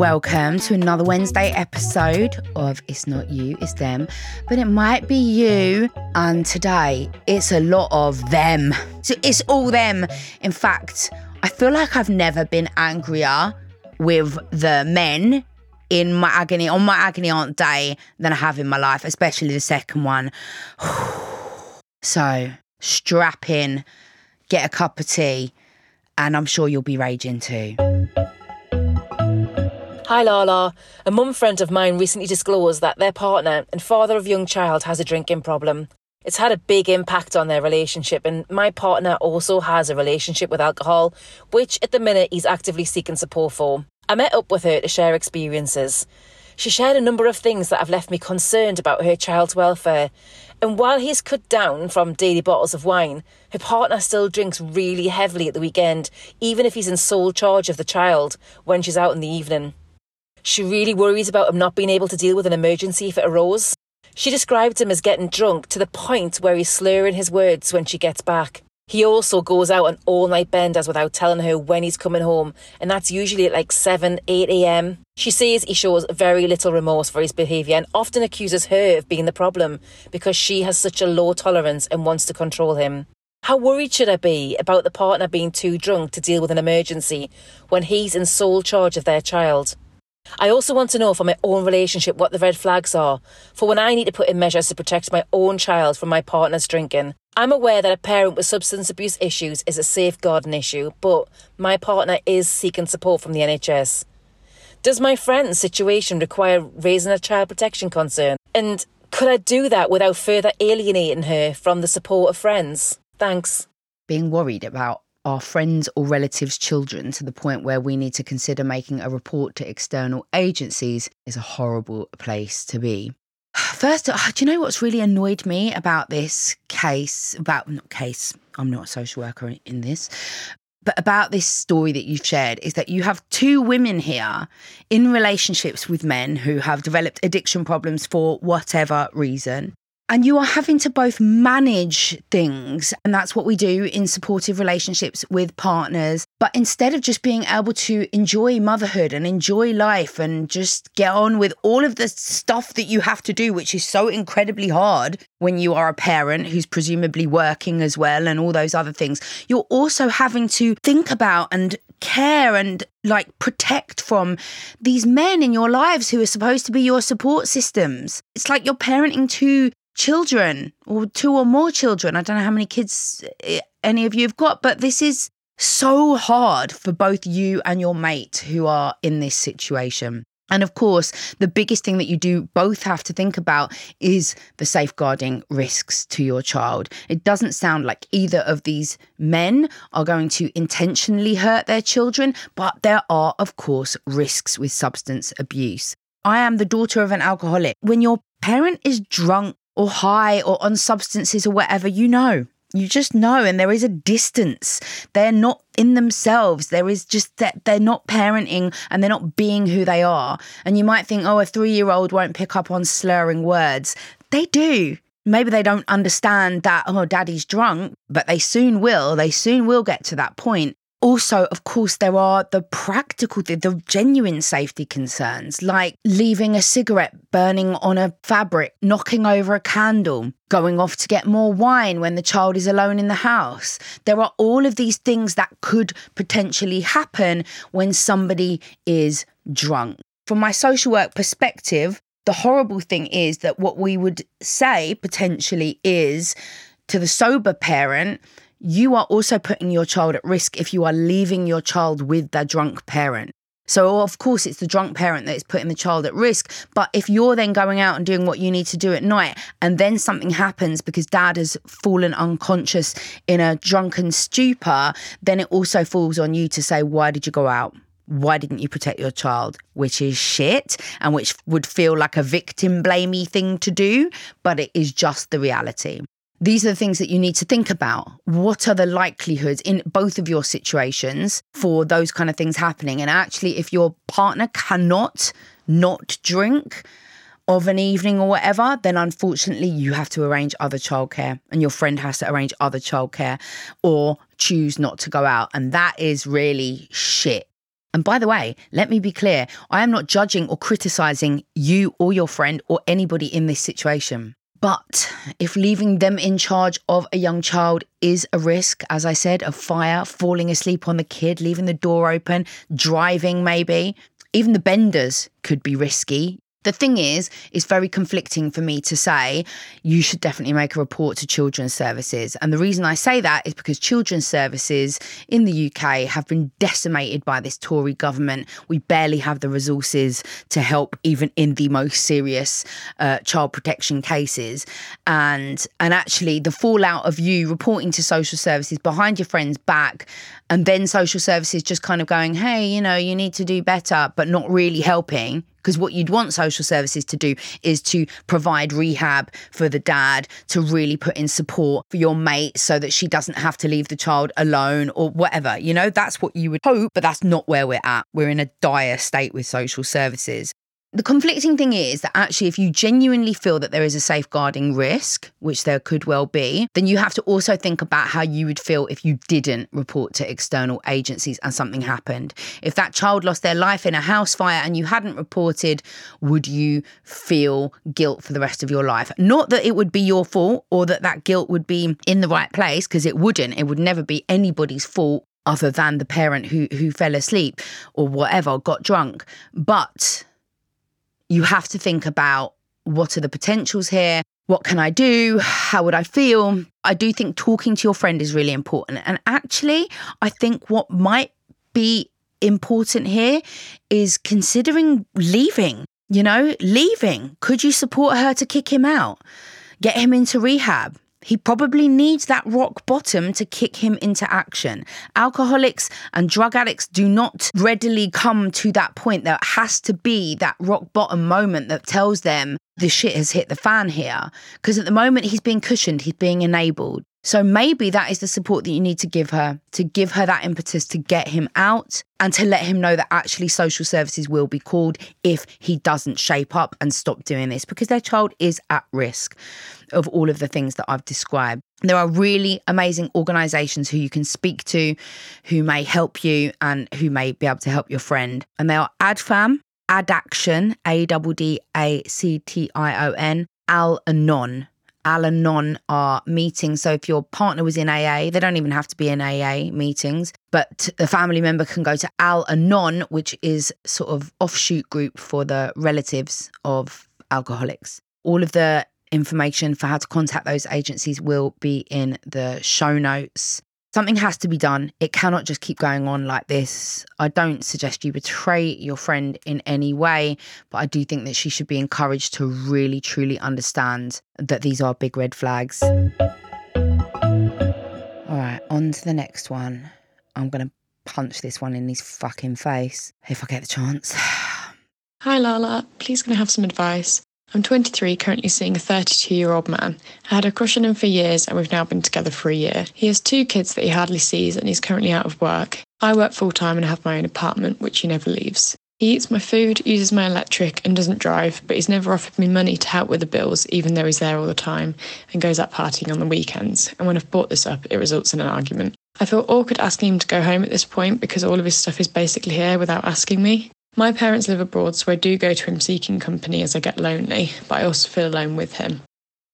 Welcome to another Wednesday episode of It's Not You, It's Them, but it might be you. And today, it's a lot of them. So it's all them. In fact, I feel like I've never been angrier with the men in my agony, on my agony aunt day, than I have in my life, especially the second one. so strap in, get a cup of tea, and I'm sure you'll be raging too. Hi Lala. A mum friend of mine recently disclosed that their partner and father of young child has a drinking problem. It's had a big impact on their relationship, and my partner also has a relationship with alcohol, which at the minute he's actively seeking support for. I met up with her to share experiences. She shared a number of things that have left me concerned about her child's welfare. And while he's cut down from daily bottles of wine, her partner still drinks really heavily at the weekend, even if he's in sole charge of the child when she's out in the evening. She really worries about him not being able to deal with an emergency if it arose. She described him as getting drunk to the point where he's slurring his words when she gets back. He also goes out on all night benders without telling her when he's coming home, and that's usually at like 7, 8 am. She says he shows very little remorse for his behaviour and often accuses her of being the problem because she has such a low tolerance and wants to control him. How worried should I be about the partner being too drunk to deal with an emergency when he's in sole charge of their child? I also want to know for my own relationship what the red flags are, for when I need to put in measures to protect my own child from my partner's drinking. I'm aware that a parent with substance abuse issues is a safeguarding issue, but my partner is seeking support from the NHS. Does my friend's situation require raising a child protection concern? And could I do that without further alienating her from the support of friends? Thanks. Being worried about our friends or relatives' children to the point where we need to consider making a report to external agencies is a horrible place to be. First, uh, do you know what's really annoyed me about this case? About not case, I'm not a social worker in this, but about this story that you've shared is that you have two women here in relationships with men who have developed addiction problems for whatever reason and you are having to both manage things and that's what we do in supportive relationships with partners but instead of just being able to enjoy motherhood and enjoy life and just get on with all of the stuff that you have to do which is so incredibly hard when you are a parent who's presumably working as well and all those other things you're also having to think about and care and like protect from these men in your lives who are supposed to be your support systems. It's like you're parenting two children or two or more children. I don't know how many kids eh, any of you have got, but this is so hard for both you and your mate who are in this situation. And of course, the biggest thing that you do both have to think about is the safeguarding risks to your child. It doesn't sound like either of these men are going to intentionally hurt their children, but there are, of course, risks with substance abuse. I am the daughter of an alcoholic. When your parent is drunk or high or on substances or whatever, you know. You just know, and there is a distance. They're not in themselves. There is just that they're not parenting and they're not being who they are. And you might think, oh, a three year old won't pick up on slurring words. They do. Maybe they don't understand that, oh, daddy's drunk, but they soon will. They soon will get to that point also, of course, there are the practical, the, the, genuine safety concerns, like leaving a cigarette burning on a fabric, knocking over a candle, going off to get more wine when the child is alone in the house. There are all of these things that could potentially happen when somebody is drunk. From my social work perspective, the horrible thing is that what we would say potentially is to the sober parent, you are also putting your child at risk if you are leaving your child with the drunk parent. So, of course, it's the drunk parent that is putting the child at risk. But if you're then going out and doing what you need to do at night, and then something happens because dad has fallen unconscious in a drunken stupor, then it also falls on you to say, Why did you go out? Why didn't you protect your child? Which is shit and which would feel like a victim blamey thing to do, but it is just the reality. These are the things that you need to think about. What are the likelihoods in both of your situations for those kind of things happening? And actually, if your partner cannot not drink, of an evening or whatever, then unfortunately you have to arrange other childcare and your friend has to arrange other childcare or choose not to go out. And that is really shit. And by the way, let me be clear I am not judging or criticizing you or your friend or anybody in this situation. But if leaving them in charge of a young child is a risk, as I said, of fire, falling asleep on the kid, leaving the door open, driving maybe, even the benders could be risky. The thing is, it's very conflicting for me to say you should definitely make a report to Children's Services. And the reason I say that is because Children's Services in the UK have been decimated by this Tory government. We barely have the resources to help, even in the most serious uh, child protection cases. And and actually, the fallout of you reporting to social services behind your friend's back, and then social services just kind of going, "Hey, you know, you need to do better," but not really helping because what you'd want social services to do is to provide rehab for the dad, to really put in support for your mate so that she doesn't have to leave the child alone or whatever. You know, that's what you would hope, but that's not where we're at. We're in a dire state with social services. The conflicting thing is that actually, if you genuinely feel that there is a safeguarding risk, which there could well be, then you have to also think about how you would feel if you didn't report to external agencies and something happened. If that child lost their life in a house fire and you hadn't reported, would you feel guilt for the rest of your life? Not that it would be your fault or that that guilt would be in the right place, because it wouldn't. It would never be anybody's fault other than the parent who who fell asleep or whatever, got drunk. But you have to think about what are the potentials here? What can I do? How would I feel? I do think talking to your friend is really important. And actually, I think what might be important here is considering leaving, you know, leaving. Could you support her to kick him out? Get him into rehab? He probably needs that rock bottom to kick him into action. Alcoholics and drug addicts do not readily come to that point. There has to be that rock bottom moment that tells them the shit has hit the fan here. Because at the moment, he's being cushioned, he's being enabled. So maybe that is the support that you need to give her, to give her that impetus to get him out and to let him know that actually social services will be called if he doesn't shape up and stop doing this because their child is at risk of all of the things that I've described. There are really amazing organizations who you can speak to, who may help you and who may be able to help your friend. And they are ADFAM, Addaction, A D D A C T I O N, Al Anon. Al Anon are meetings. So if your partner was in AA, they don't even have to be in AA meetings, but a family member can go to Al Anon, which is sort of offshoot group for the relatives of alcoholics. All of the information for how to contact those agencies will be in the show notes. Something has to be done. It cannot just keep going on like this. I don't suggest you betray your friend in any way, but I do think that she should be encouraged to really, truly understand that these are big red flags. All right, on to the next one. I'm going to punch this one in his fucking face if I get the chance. Hi, Lala. Please, can I have some advice? I'm 23, currently seeing a 32 year old man. I had a crush on him for years and we've now been together for a year. He has two kids that he hardly sees and he's currently out of work. I work full time and have my own apartment, which he never leaves. He eats my food, uses my electric, and doesn't drive, but he's never offered me money to help with the bills, even though he's there all the time and goes out partying on the weekends. And when I've brought this up, it results in an argument. I feel awkward asking him to go home at this point because all of his stuff is basically here without asking me. My parents live abroad, so I do go to him seeking company as I get lonely, but I also feel alone with him.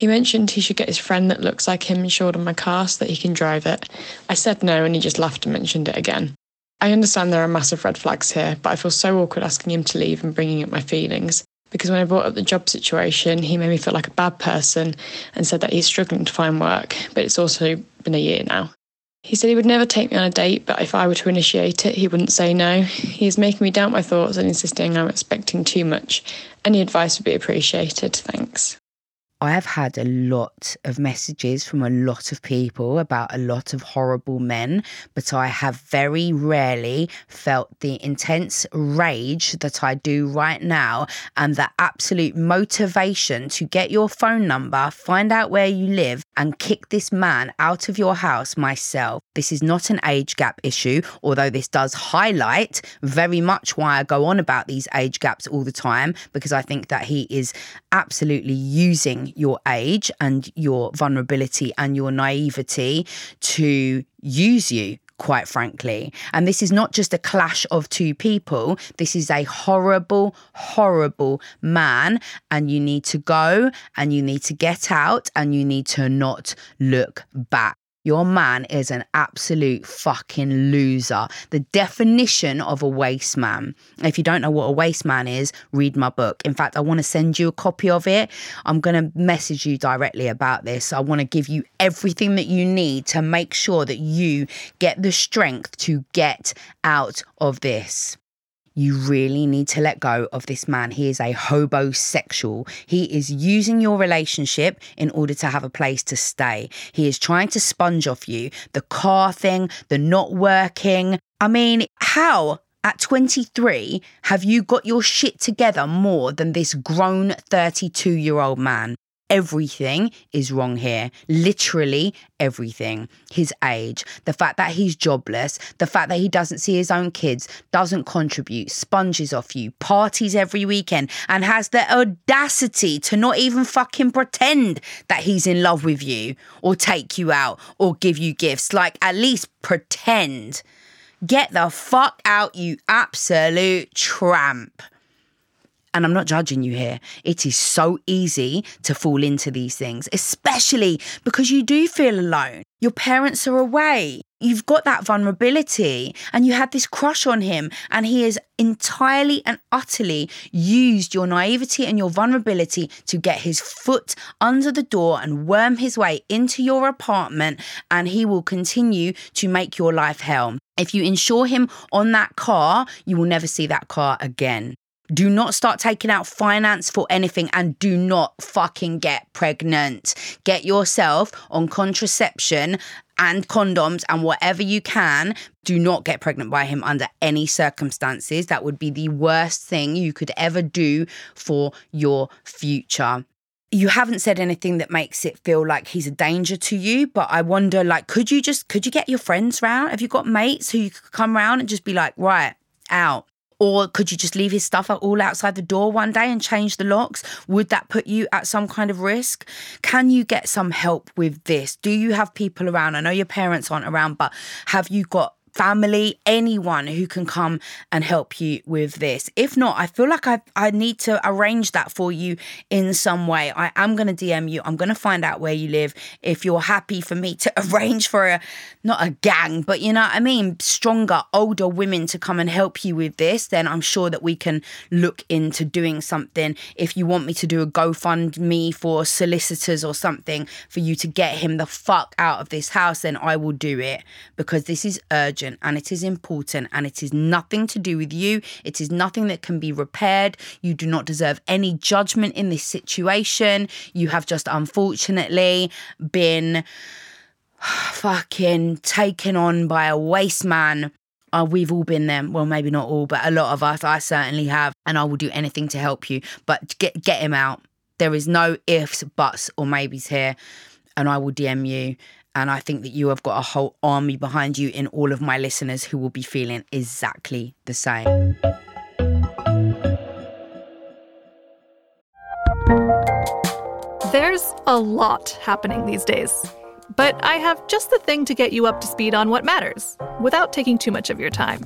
He mentioned he should get his friend that looks like him insured on my car so that he can drive it. I said no, and he just laughed and mentioned it again. I understand there are massive red flags here, but I feel so awkward asking him to leave and bringing up my feelings. Because when I brought up the job situation, he made me feel like a bad person and said that he's struggling to find work, but it's also been a year now. He said he would never take me on a date, but if I were to initiate it, he wouldn't say no. He is making me doubt my thoughts and insisting I'm expecting too much. Any advice would be appreciated. Thanks. I have had a lot of messages from a lot of people about a lot of horrible men, but I have very rarely felt the intense rage that I do right now and the absolute motivation to get your phone number, find out where you live, and kick this man out of your house myself. This is not an age gap issue, although this does highlight very much why I go on about these age gaps all the time, because I think that he is absolutely using your age and your vulnerability and your naivety to use you quite frankly. And this is not just a clash of two people. This is a horrible, horrible man. And you need to go and you need to get out and you need to not look back. Your man is an absolute fucking loser. The definition of a waste man. If you don't know what a waste man is, read my book. In fact, I want to send you a copy of it. I'm going to message you directly about this. I want to give you everything that you need to make sure that you get the strength to get out of this you really need to let go of this man. He is a hobosexual. He is using your relationship in order to have a place to stay. He is trying to sponge off you. The car thing, the not working. I mean, how at 23 have you got your shit together more than this grown 32 year old man? Everything is wrong here. Literally everything. His age, the fact that he's jobless, the fact that he doesn't see his own kids, doesn't contribute, sponges off you, parties every weekend, and has the audacity to not even fucking pretend that he's in love with you or take you out or give you gifts. Like, at least pretend. Get the fuck out, you absolute tramp. And I'm not judging you here. It is so easy to fall into these things, especially because you do feel alone. Your parents are away. You've got that vulnerability and you had this crush on him, and he has entirely and utterly used your naivety and your vulnerability to get his foot under the door and worm his way into your apartment, and he will continue to make your life hell. If you insure him on that car, you will never see that car again. Do not start taking out finance for anything and do not fucking get pregnant. Get yourself on contraception and condoms and whatever you can. Do not get pregnant by him under any circumstances. That would be the worst thing you could ever do for your future you haven't said anything that makes it feel like he's a danger to you but i wonder like could you just could you get your friends round have you got mates who you could come round and just be like right out or could you just leave his stuff all outside the door one day and change the locks? Would that put you at some kind of risk? Can you get some help with this? Do you have people around? I know your parents aren't around, but have you got family, anyone who can come and help you with this. If not, I feel like I, I need to arrange that for you in some way. I am going to DM you. I'm going to find out where you live. If you're happy for me to arrange for a, not a gang, but you know what I mean, stronger, older women to come and help you with this, then I'm sure that we can look into doing something. If you want me to do a GoFundMe for solicitors or something for you to get him the fuck out of this house, then I will do it because this is urgent urgent and it is important and it is nothing to do with you. It is nothing that can be repaired. You do not deserve any judgment in this situation. You have just unfortunately been fucking taken on by a waste man uh, we've all been there. Well, maybe not all, but a lot of us. I certainly have, and I will do anything to help you. But get get him out. There is no ifs, buts, or maybes here, and I will DM you. And I think that you have got a whole army behind you in all of my listeners who will be feeling exactly the same. There's a lot happening these days. But I have just the thing to get you up to speed on what matters without taking too much of your time.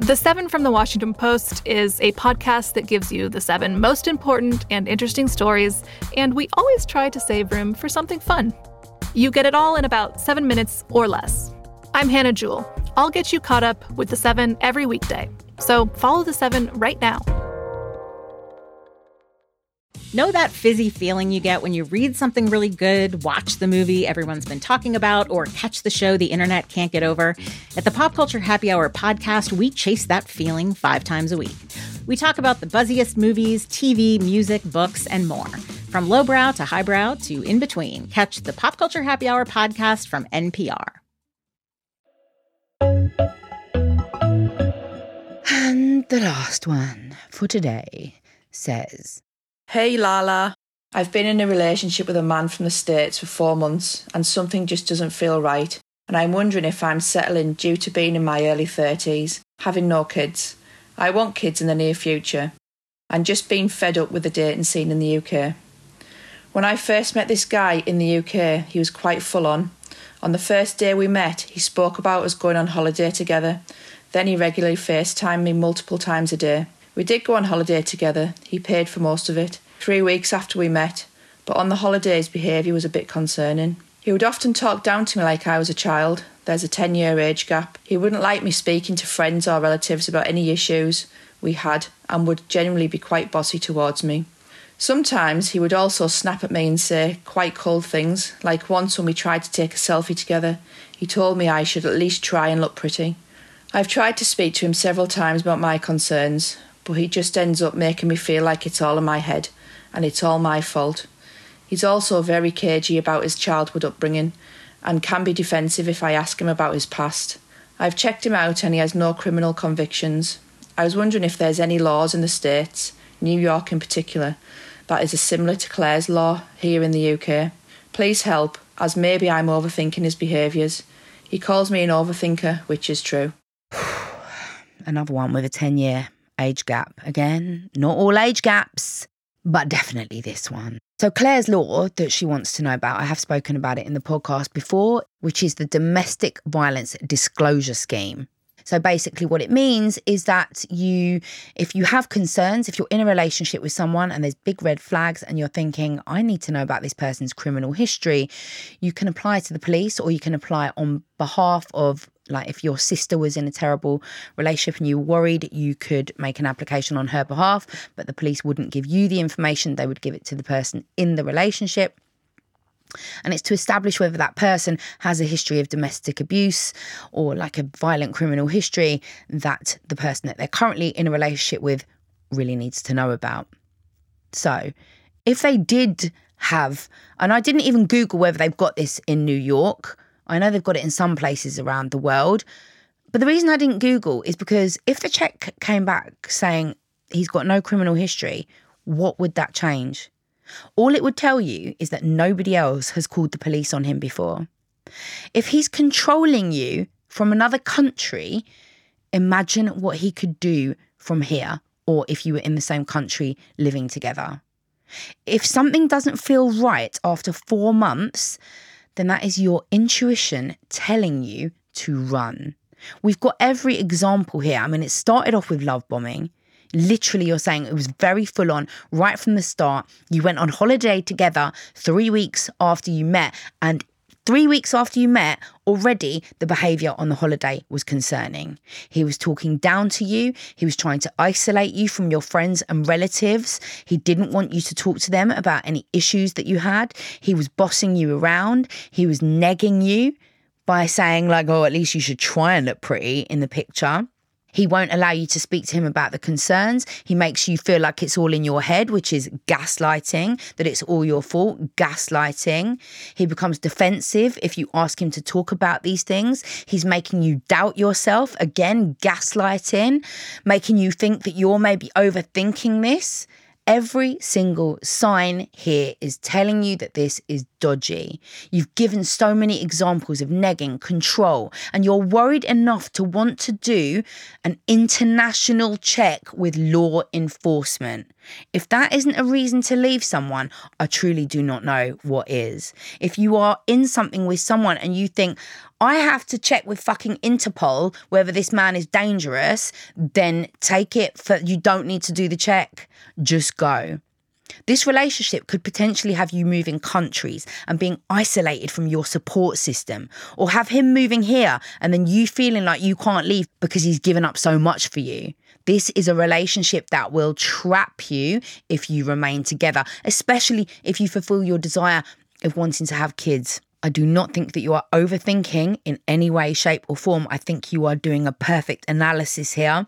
The Seven from the Washington Post is a podcast that gives you the seven most important and interesting stories, and we always try to save room for something fun. You get it all in about seven minutes or less. I'm Hannah Jewell. I'll get you caught up with the seven every weekday. So follow the seven right now. Know that fizzy feeling you get when you read something really good, watch the movie everyone's been talking about, or catch the show the internet can't get over? At the Pop Culture Happy Hour podcast, we chase that feeling five times a week. We talk about the buzziest movies, TV, music, books, and more. From lowbrow to highbrow to in between, catch the Pop Culture Happy Hour podcast from NPR. And the last one for today says Hey Lala, I've been in a relationship with a man from the States for four months and something just doesn't feel right. And I'm wondering if I'm settling due to being in my early 30s, having no kids. I want kids in the near future, and just being fed up with the dating scene in the UK. When I first met this guy in the UK, he was quite full on. On the first day we met, he spoke about us going on holiday together. Then he regularly FaceTimed me multiple times a day. We did go on holiday together. He paid for most of it. Three weeks after we met, but on the holidays, behaviour was a bit concerning. He would often talk down to me like I was a child. There's a 10 year age gap. He wouldn't like me speaking to friends or relatives about any issues we had and would generally be quite bossy towards me. Sometimes he would also snap at me and say quite cold things, like once when we tried to take a selfie together, he told me I should at least try and look pretty. I've tried to speak to him several times about my concerns, but he just ends up making me feel like it's all in my head and it's all my fault. He's also very cagey about his childhood upbringing and can be defensive if I ask him about his past. I've checked him out and he has no criminal convictions. I was wondering if there's any laws in the States, New York in particular, that is similar to Clare's law here in the UK. Please help, as maybe I'm overthinking his behaviours. He calls me an overthinker, which is true. Another one with a 10 year age gap. Again, not all age gaps but definitely this one. So, Clare's law that she wants to know about, I have spoken about it in the podcast before, which is the Domestic Violence Disclosure Scheme. So basically, what it means is that you, if you have concerns, if you're in a relationship with someone and there's big red flags and you're thinking, I need to know about this person's criminal history, you can apply to the police or you can apply on behalf of like if your sister was in a terrible relationship and you were worried, you could make an application on her behalf, but the police wouldn't give you the information, they would give it to the person in the relationship. And it's to establish whether that person has a history of domestic abuse or like a violent criminal history that the person that they're currently in a relationship with really needs to know about. So, if they did have, and I didn't even Google whether they've got this in New York, I know they've got it in some places around the world. But the reason I didn't Google is because if the check came back saying he's got no criminal history, what would that change? All it would tell you is that nobody else has called the police on him before. If he's controlling you from another country, imagine what he could do from here or if you were in the same country living together. If something doesn't feel right after four months, then that is your intuition telling you to run. We've got every example here. I mean, it started off with love bombing. Literally, you're saying it was very full on right from the start. You went on holiday together three weeks after you met, and Three weeks after you met, already the behaviour on the holiday was concerning. He was talking down to you. He was trying to isolate you from your friends and relatives. He didn't want you to talk to them about any issues that you had. He was bossing you around. He was negging you by saying, like, oh, at least you should try and look pretty in the picture. He won't allow you to speak to him about the concerns. He makes you feel like it's all in your head, which is gaslighting, that it's all your fault, gaslighting. He becomes defensive if you ask him to talk about these things. He's making you doubt yourself, again, gaslighting, making you think that you're maybe overthinking this. Every single sign here is telling you that this is dodgy. You've given so many examples of negging, control, and you're worried enough to want to do an international check with law enforcement. If that isn't a reason to leave someone, I truly do not know what is. If you are in something with someone and you think, I have to check with fucking Interpol whether this man is dangerous, then take it for you don't need to do the check. Just go. This relationship could potentially have you moving countries and being isolated from your support system, or have him moving here and then you feeling like you can't leave because he's given up so much for you. This is a relationship that will trap you if you remain together, especially if you fulfill your desire of wanting to have kids. I do not think that you are overthinking in any way, shape, or form. I think you are doing a perfect analysis here.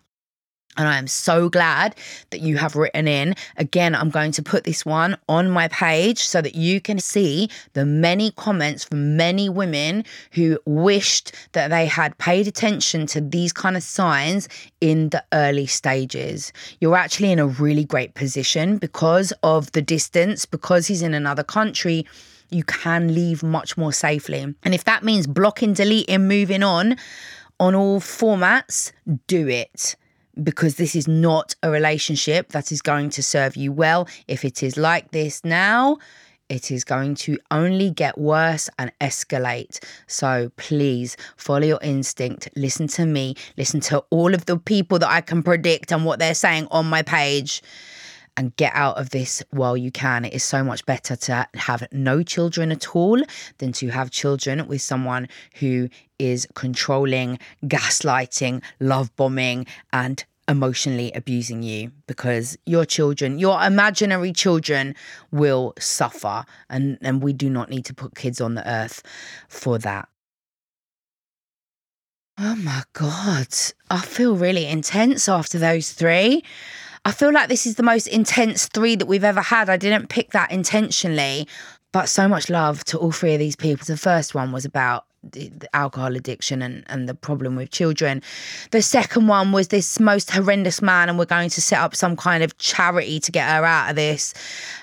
And I am so glad that you have written in. Again, I'm going to put this one on my page so that you can see the many comments from many women who wished that they had paid attention to these kind of signs in the early stages. You're actually in a really great position because of the distance, because he's in another country. You can leave much more safely. And if that means blocking, deleting, moving on on all formats, do it because this is not a relationship that is going to serve you well. If it is like this now, it is going to only get worse and escalate. So please follow your instinct. Listen to me. Listen to all of the people that I can predict and what they're saying on my page and get out of this while you can. It is so much better to have no children at all than to have children with someone who is controlling, gaslighting, love bombing, and emotionally abusing you because your children, your imaginary children, will suffer. And, and we do not need to put kids on the earth for that. Oh my God. I feel really intense after those three. I feel like this is the most intense three that we've ever had. I didn't pick that intentionally, but so much love to all three of these people. The first one was about the, alcohol addiction and, and the problem with children. The second one was this most horrendous man, and we're going to set up some kind of charity to get her out of this.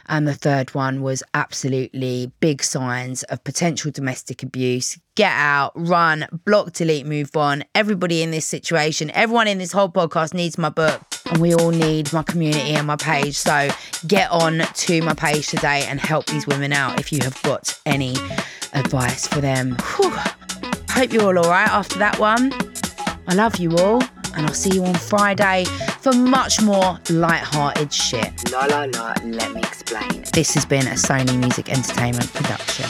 And the third one was absolutely big signs of potential domestic abuse. Get out, run, block, delete, move on. Everybody in this situation, everyone in this whole podcast needs my book, and we all need my community and my page. So get on to my page today and help these women out if you have got any advice for them. Whew. Hope you're all all right after that one. I love you all, and I'll see you on Friday for much more light-hearted shit. La la la, let me explain. This has been a Sony Music Entertainment production.